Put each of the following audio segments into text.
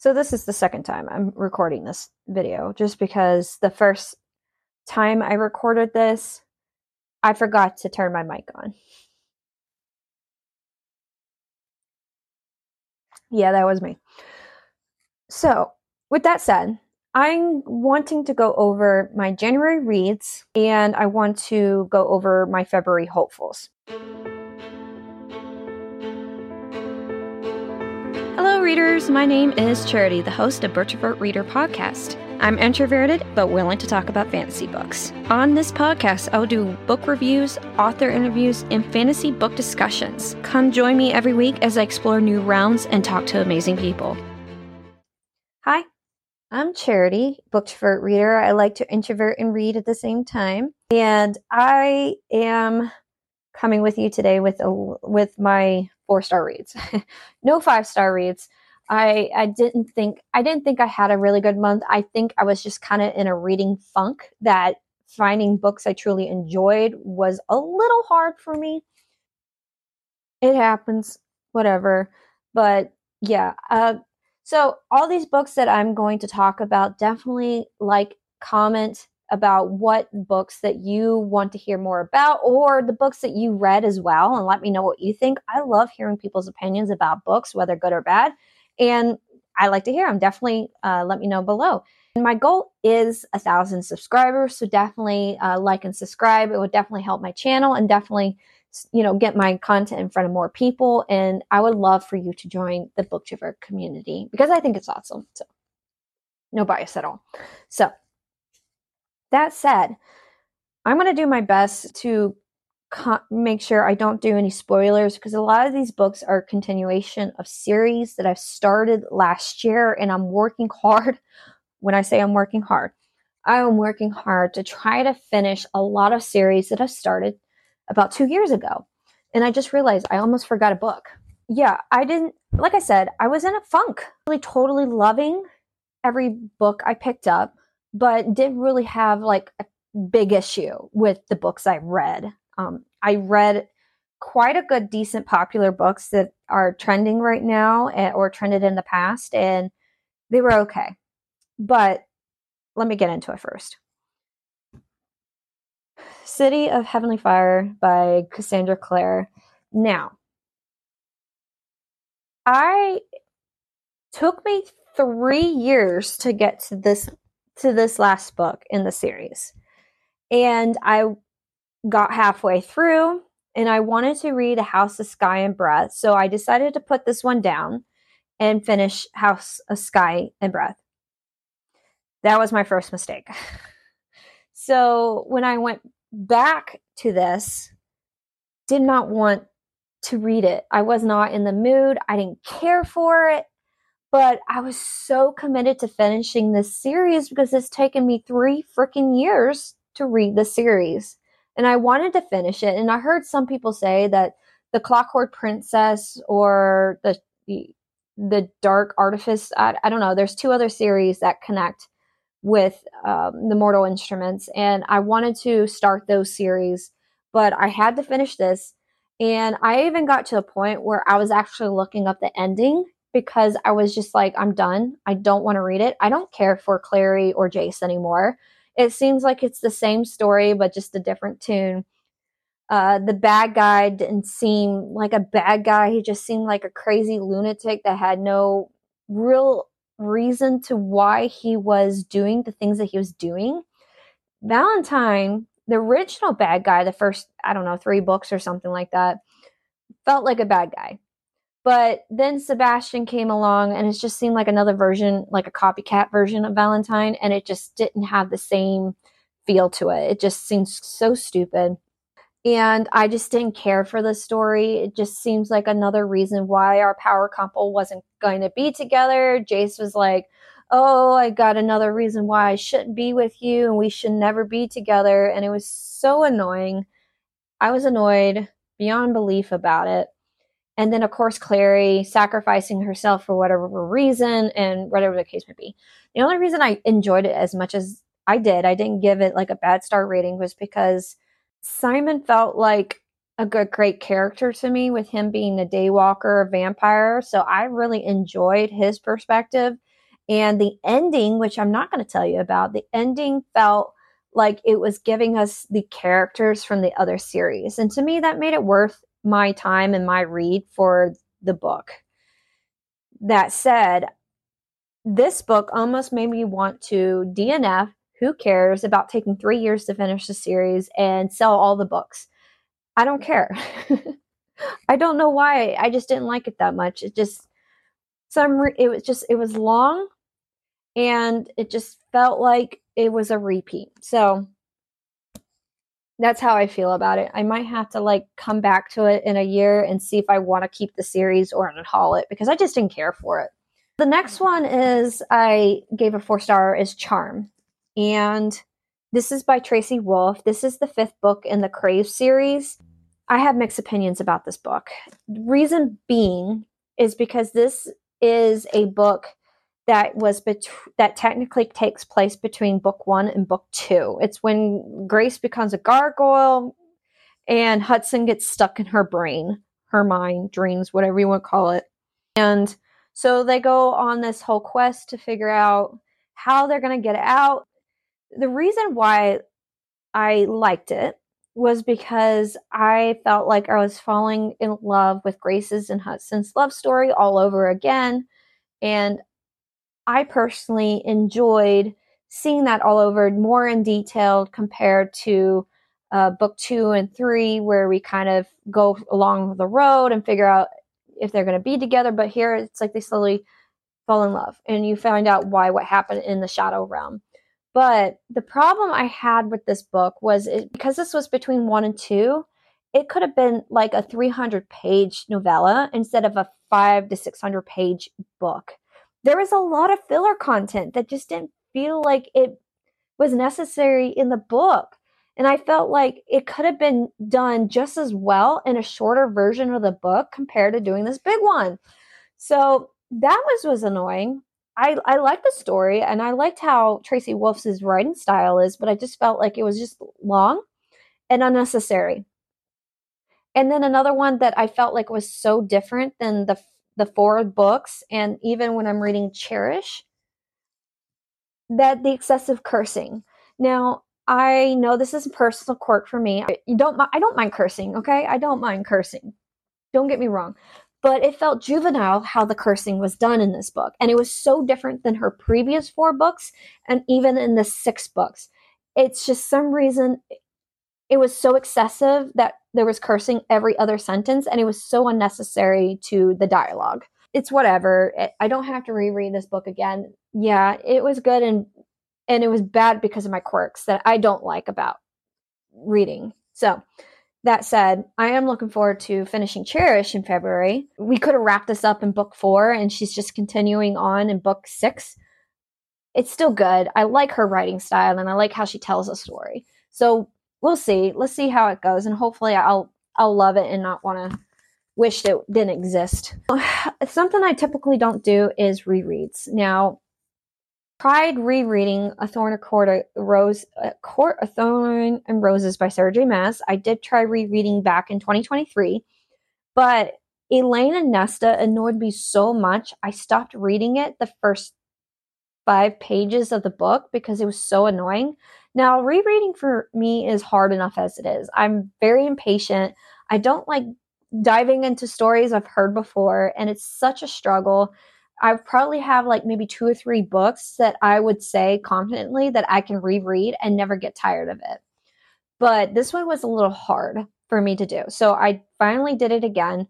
So this is the second time I'm recording this video just because the first time I recorded this, I forgot to turn my mic on. Yeah, that was me. So, with that said, I'm wanting to go over my January reads and I want to go over my February hopefuls. Readers. My name is Charity, the host of Booktrovert Reader Podcast. I'm introverted but willing to talk about fantasy books. On this podcast, I'll do book reviews, author interviews, and fantasy book discussions. Come join me every week as I explore new rounds and talk to amazing people. Hi, I'm Charity, Booktrovert reader. I like to introvert and read at the same time, and I am coming with you today with a with my four star reads. no five star reads. I I didn't think I didn't think I had a really good month. I think I was just kind of in a reading funk that finding books I truly enjoyed was a little hard for me. It happens, whatever. But yeah, uh, so all these books that I'm going to talk about definitely like comment about what books that you want to hear more about or the books that you read as well and let me know what you think. I love hearing people's opinions about books, whether good or bad. And I like to hear them. Definitely uh, let me know below. And my goal is a thousand subscribers. So definitely uh, like and subscribe. It would definitely help my channel and definitely, you know, get my content in front of more people. And I would love for you to join the Booktuber community because I think it's awesome. So no bias at all. So that said, I'm going to do my best to co- make sure I don't do any spoilers because a lot of these books are continuation of series that I've started last year and I'm working hard. When I say I'm working hard, I am working hard to try to finish a lot of series that I started about two years ago. And I just realized I almost forgot a book. Yeah, I didn't, like I said, I was in a funk, really totally loving every book I picked up but didn't really have like a big issue with the books I read. Um, I read quite a good, decent, popular books that are trending right now eh, or trended in the past, and they were okay. But let me get into it first. City of Heavenly Fire by Cassandra Clare. Now, I took me three years to get to this to this last book in the series. And I got halfway through and I wanted to read A House of Sky and Breath. So I decided to put this one down and finish House of Sky and Breath. That was my first mistake. so when I went back to this, did not want to read it. I was not in the mood. I didn't care for it. But I was so committed to finishing this series because it's taken me three freaking years to read the series. And I wanted to finish it. And I heard some people say that the Clockwork Princess or the the, the Dark Artifice, I, I, don't know, there's two other series that connect with um, the Mortal Instruments. And I wanted to start those series, but I had to finish this. And I even got to a point where I was actually looking up the ending because I was just like, I'm done. I don't want to read it. I don't care for Clary or Jace anymore. It seems like it's the same story, but just a different tune. Uh, the bad guy didn't seem like a bad guy. He just seemed like a crazy lunatic that had no real reason to why he was doing the things that he was doing. Valentine, the original bad guy, the first, I don't know, three books or something like that, felt like a bad guy. But then Sebastian came along and it just seemed like another version, like a copycat version of Valentine, and it just didn't have the same feel to it. It just seems so stupid. And I just didn't care for the story. It just seems like another reason why our power couple wasn't going to be together. Jace was like, Oh, I got another reason why I shouldn't be with you and we should never be together. And it was so annoying. I was annoyed beyond belief about it. And then, of course, Clary sacrificing herself for whatever reason and whatever the case may be. The only reason I enjoyed it as much as I did, I didn't give it like a bad star rating, was because Simon felt like a good, great character to me with him being a daywalker, a vampire. So I really enjoyed his perspective. And the ending, which I'm not going to tell you about, the ending felt like it was giving us the characters from the other series. And to me, that made it worth my time and my read for the book. That said, this book almost made me want to DNF. Who cares about taking three years to finish the series and sell all the books? I don't care. I don't know why. I just didn't like it that much. It just some it was just it was long and it just felt like it was a repeat. So that's how I feel about it. I might have to like come back to it in a year and see if I want to keep the series or haul it because I just didn't care for it. The next one is I gave a four star is Charm. And this is by Tracy Wolff. This is the fifth book in the Crave series. I have mixed opinions about this book. Reason being is because this is a book that was bet- that technically takes place between book one and book two. It's when Grace becomes a gargoyle and Hudson gets stuck in her brain, her mind, dreams, whatever you want to call it. And so they go on this whole quest to figure out how they're going to get out. The reason why I liked it was because I felt like I was falling in love with Grace's and Hudson's love story all over again. And I personally enjoyed seeing that all over more in detail compared to uh, book two and three, where we kind of go along the road and figure out if they're going to be together. But here it's like they slowly fall in love and you find out why what happened in the shadow realm. But the problem I had with this book was it, because this was between one and two, it could have been like a 300 page novella instead of a five to 600 page book there was a lot of filler content that just didn't feel like it was necessary in the book. And I felt like it could have been done just as well in a shorter version of the book compared to doing this big one. So that was was annoying. I, I liked the story and I liked how Tracy Wolff's writing style is, but I just felt like it was just long and unnecessary. And then another one that I felt like was so different than the the four books, and even when I'm reading Cherish, that the excessive cursing. Now, I know this is a personal quirk for me. You don't I don't mind cursing, okay? I don't mind cursing. Don't get me wrong. But it felt juvenile how the cursing was done in this book. And it was so different than her previous four books and even in the six books. It's just some reason it was so excessive that there was cursing every other sentence and it was so unnecessary to the dialogue. It's whatever. I don't have to reread this book again. Yeah, it was good and and it was bad because of my quirks that I don't like about reading. So, that said, I am looking forward to finishing Cherish in February. We could have wrapped this up in book 4 and she's just continuing on in book 6. It's still good. I like her writing style and I like how she tells a story. So, we'll see. Let's see how it goes, and hopefully, I'll I'll love it and not want to wish it didn't exist. Something I typically don't do is rereads. Now, tried rereading A Thorn, a Court, a Rose, a Court, a Thorn and Roses by Sarah J. Maas. I did try rereading back in 2023, but Elain and Nesta annoyed me so much. I stopped reading it the first five pages of the book because it was so annoying. Now, rereading for me is hard enough as it is. I'm very impatient. I don't like diving into stories I've heard before, and it's such a struggle. I probably have like maybe two or three books that I would say confidently that I can reread and never get tired of it. But this one was a little hard for me to do. So I finally did it again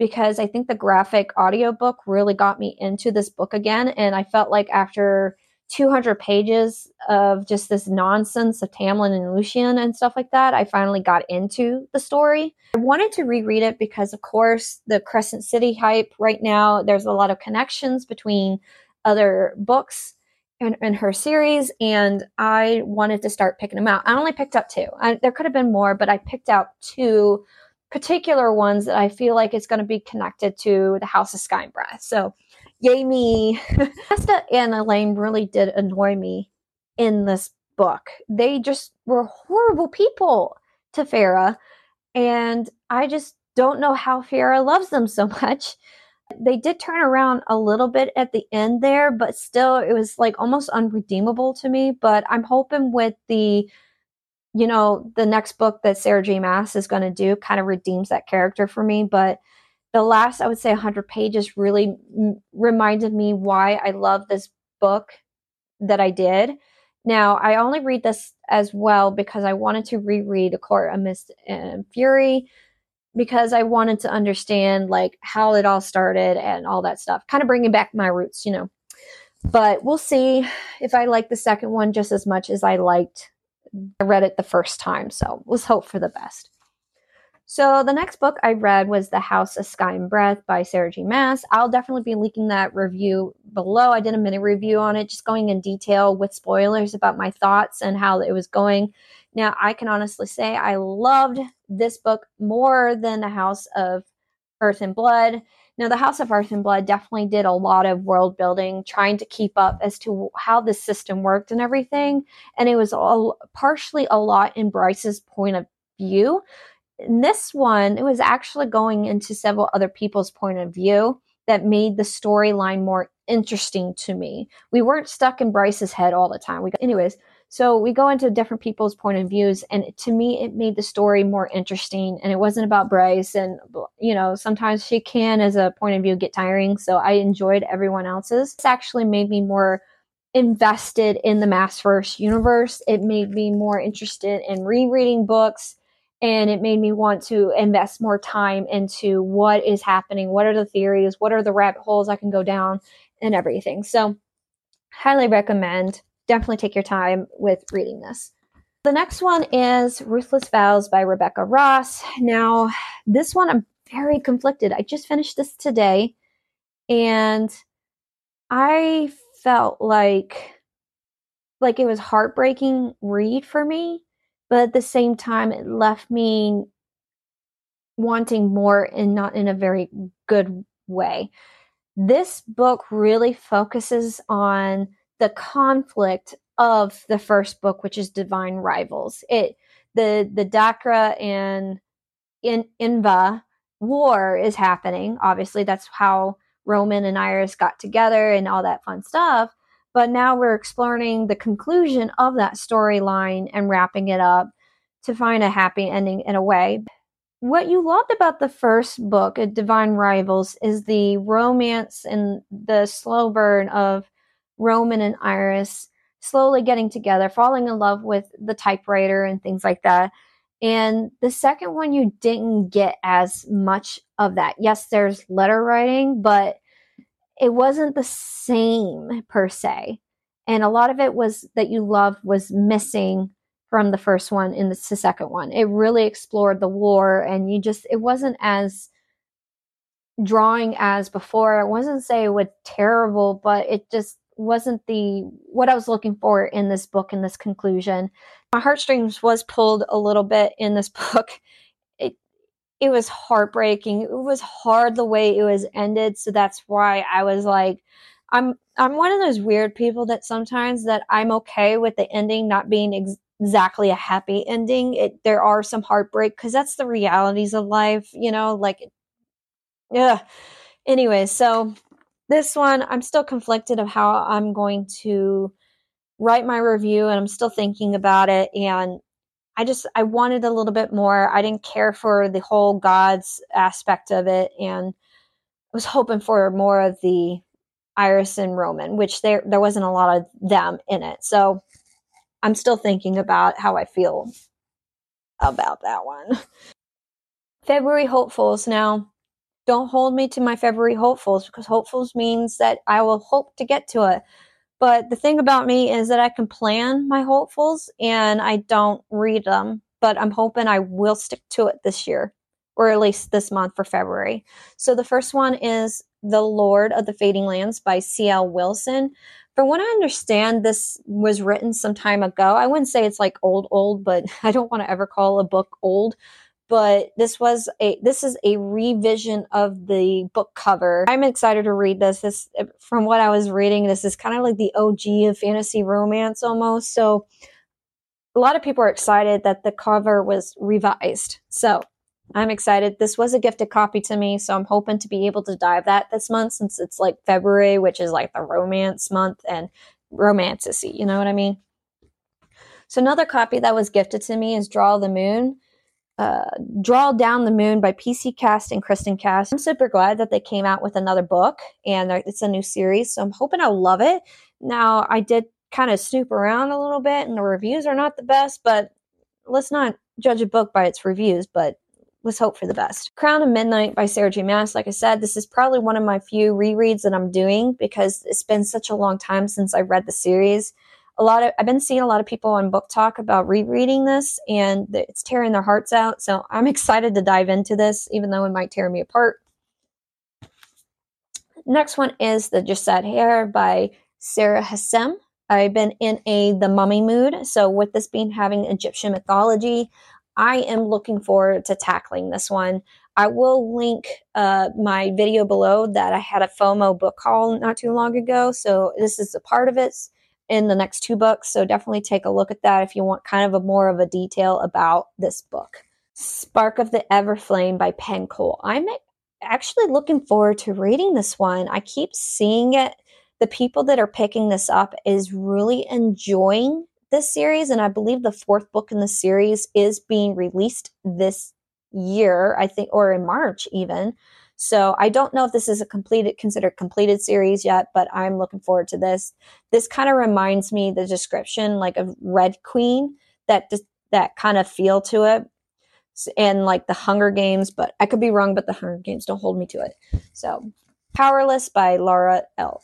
because I think the graphic audiobook really got me into this book again. And I felt like after 200 pages of just this nonsense of Tamlin and Lucien and stuff like that, I finally got into the story. I wanted to reread it because, of course, the Crescent City hype right now, there's a lot of connections between other books in her series, and I wanted to start picking them out. I only picked up two. I, there could have been more, but I picked out two particular ones that I feel like it's going to be connected to the House of Sky and Breath. So, yay me. Nesta and Elain really did annoy me in this book. They just were horrible people to Feyre. And I just don't know how Feyre loves them so much. They did turn around a little bit at the end there, but still it was like almost unredeemable to me. But I'm hoping with the you know, the next book that Sarah J. Maas is going to do kind of redeems that character for me. But the last, I would say, 100 pages really m- reminded me why I love this book that I did. Now, I only read this as well because I wanted to reread A Court of Mist and Fury because I wanted to understand like how it all started and all that stuff. Kind of bringing back my roots, you know. But we'll see if I like the second one just as much as I liked I read it the first time, so let's hope for the best. So the next book I read was The House of Sky and Breath by Sarah J. Maas. I'll definitely be linking that review below. I did a mini review on it, just going in detail with spoilers about my thoughts and how it was going. Now, I can honestly say I loved this book more than The House of Earth and Blood. Now, the House of Earth and Blood definitely did a lot of world building, trying to keep up as to how the system worked and everything. And it was all partially a lot in Bryce's point of view. In this one, it was actually going into several other people's point of view that made the storyline more interesting to me. We weren't stuck in Bryce's head all the time. We, anyways, so we go into different people's point of views, and to me, it made the story more interesting. And it wasn't about Bryce, and you know, sometimes she can, as a point of view, get tiring. So I enjoyed everyone else's. This actually made me more invested in the Maasverse universe. It made me more interested in rereading books, and it made me want to invest more time into what is happening, what are the theories, what are the rabbit holes I can go down, and everything. So, highly recommend definitely take your time with reading this. The next one is Ruthless Vows by Rebecca Ross. Now, this one I'm very conflicted. I just finished this today and I felt like like it was heartbreaking read for me, but at the same time it left me wanting more and not in a very good way. This book really focuses on the conflict of the first book, which is Divine Rivals. It the the Dacre and in Enva war is happening. Obviously, that's how Roman and Iris got together and all that fun stuff. But now we're exploring the conclusion of that storyline and wrapping it up to find a happy ending in a way. What you loved about the first book, uh, Divine Rivals, is the romance and the slow burn of Roman and Iris slowly getting together, falling in love with the typewriter and things like that. And the second one, you didn't get as much of that. Yes, there's letter writing, but it wasn't the same per se. And a lot of it was that you loved was missing from the first one in the, second one. It really explored the war, and you just, it wasn't as drawing as before. I wasn't say it was terrible, but it just wasn't the what I was looking for in this book in this conclusion. My heartstrings was pulled a little bit in this book. It it was heartbreaking. It was hard the way it was ended, so that's why I was like I'm I'm one of those weird people that sometimes that I'm okay with the ending not being ex- exactly a happy ending. It there are some heartbreak cuz that's the realities of life, you know, like yeah. Anyway, so this one, I'm still conflicted of how I'm going to write my review and I'm still thinking about it. And I just, I wanted a little bit more. I didn't care for the whole gods aspect of it. And I was hoping for more of the Iris and Roman, which there, there wasn't a lot of them in it. So I'm still thinking about how I feel about that one. February hopefuls. Now, don't hold me to my February hopefuls because hopefuls means that I will hope to get to it. But the thing about me is that I can plan my hopefuls and I don't read them, but I'm hoping I will stick to it this year or at least this month for February. So the first one is The Lord of the Fading Lands by C.L. Wilson. From what I understand, this was written some time ago. I wouldn't say it's like old, old, but I don't want to ever call a book old but this was a this is a revision of the book cover. I'm excited to read this. This from what I was reading, this is kind of like the OG of fantasy romance almost. So a lot of people are excited that the cover was revised. So I'm excited. This was a gifted copy to me, so I'm hoping to be able to dive that this month since it's like February, which is like the romance month and romantasy, you know what I mean? So another copy that was gifted to me is Draw the Moon. Uh, Draw Down the Moon by PC Cast and Kristin Cast. I'm super glad that they came out with another book and it's a new series, so I'm hoping I'll love it. Now, I did kind of snoop around a little bit and the reviews are not the best, but let's not judge a book by its reviews, but let's hope for the best. Crown of Midnight by Sarah J. Maas. Like I said, this is probably one of my few rereads that I'm doing because it's been such a long time since I read the series. A lot of I've been seeing a lot of people on BookTok about rereading this and it's tearing their hearts out. So I'm excited to dive into this, even though it might tear me apart. Next one is The Jasad Heir by Sara Hashem. I've been in a the mummy mood. So with this being having Egyptian mythology, I am looking forward to tackling this one. I will link uh, my video below that I had a FOMO book haul not too long ago. So this is a part of it in the next two books. So definitely take a look at that if you want kind of a more of a detail about this book. Spark of the Everflame by Penn Cole. I'm actually looking forward to reading this one. I keep seeing it. The people that are picking this up is really enjoying this series, and I believe the fourth book in the series is being released this year, I think, or in March even. So I don't know if this is a completed, considered completed series yet, but I'm looking forward to this. This kind of reminds me the description like of Red Queen, that that kind of feel to it, and like the Hunger Games. But I could be wrong, but the Hunger Games don't hold me to it. So, Powerless by Laura L.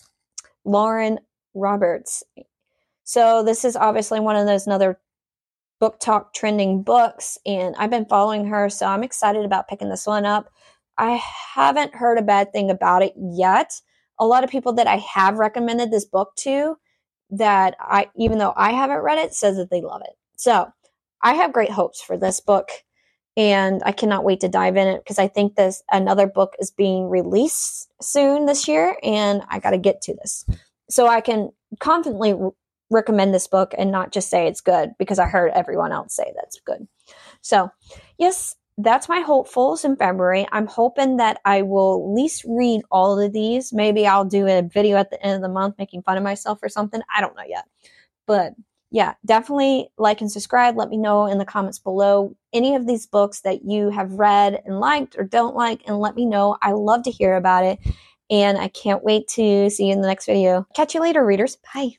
Lauren Roberts. So this is obviously one of those another BookTok trending books, and I've been following her, so I'm excited about picking this one up. I haven't heard a bad thing about it yet. A lot of people that I have recommended this book to, that I even though I haven't read it, says that they love it. So I have great hopes for this book, and I cannot wait to dive in it because I think this another book is being released soon this year, and I got to get to this so I can confidently recommend this book and not just say it's good because I heard everyone else say that's good. So, yes, that's my hopefuls in February. I'm hoping that I will at least read all of these. Maybe I'll do a video at the end of the month making fun of myself or something. I don't know yet. But yeah, definitely like and subscribe. Let me know in the comments below any of these books that you have read and liked or don't like, and let me know. I love to hear about it. And I can't wait to see you in the next video. Catch you later, readers. Bye.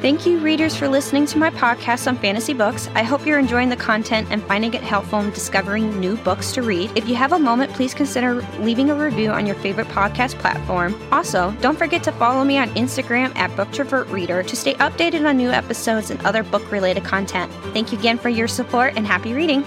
Thank you, readers, for listening to my podcast on fantasy books. I hope you're enjoying the content and finding it helpful in discovering new books to read. If you have a moment, please consider leaving a review on your favorite podcast platform. Also, don't forget to follow me on Instagram at BookTrovertReader to stay updated on new episodes and other book related content. Thank you again for your support and happy reading.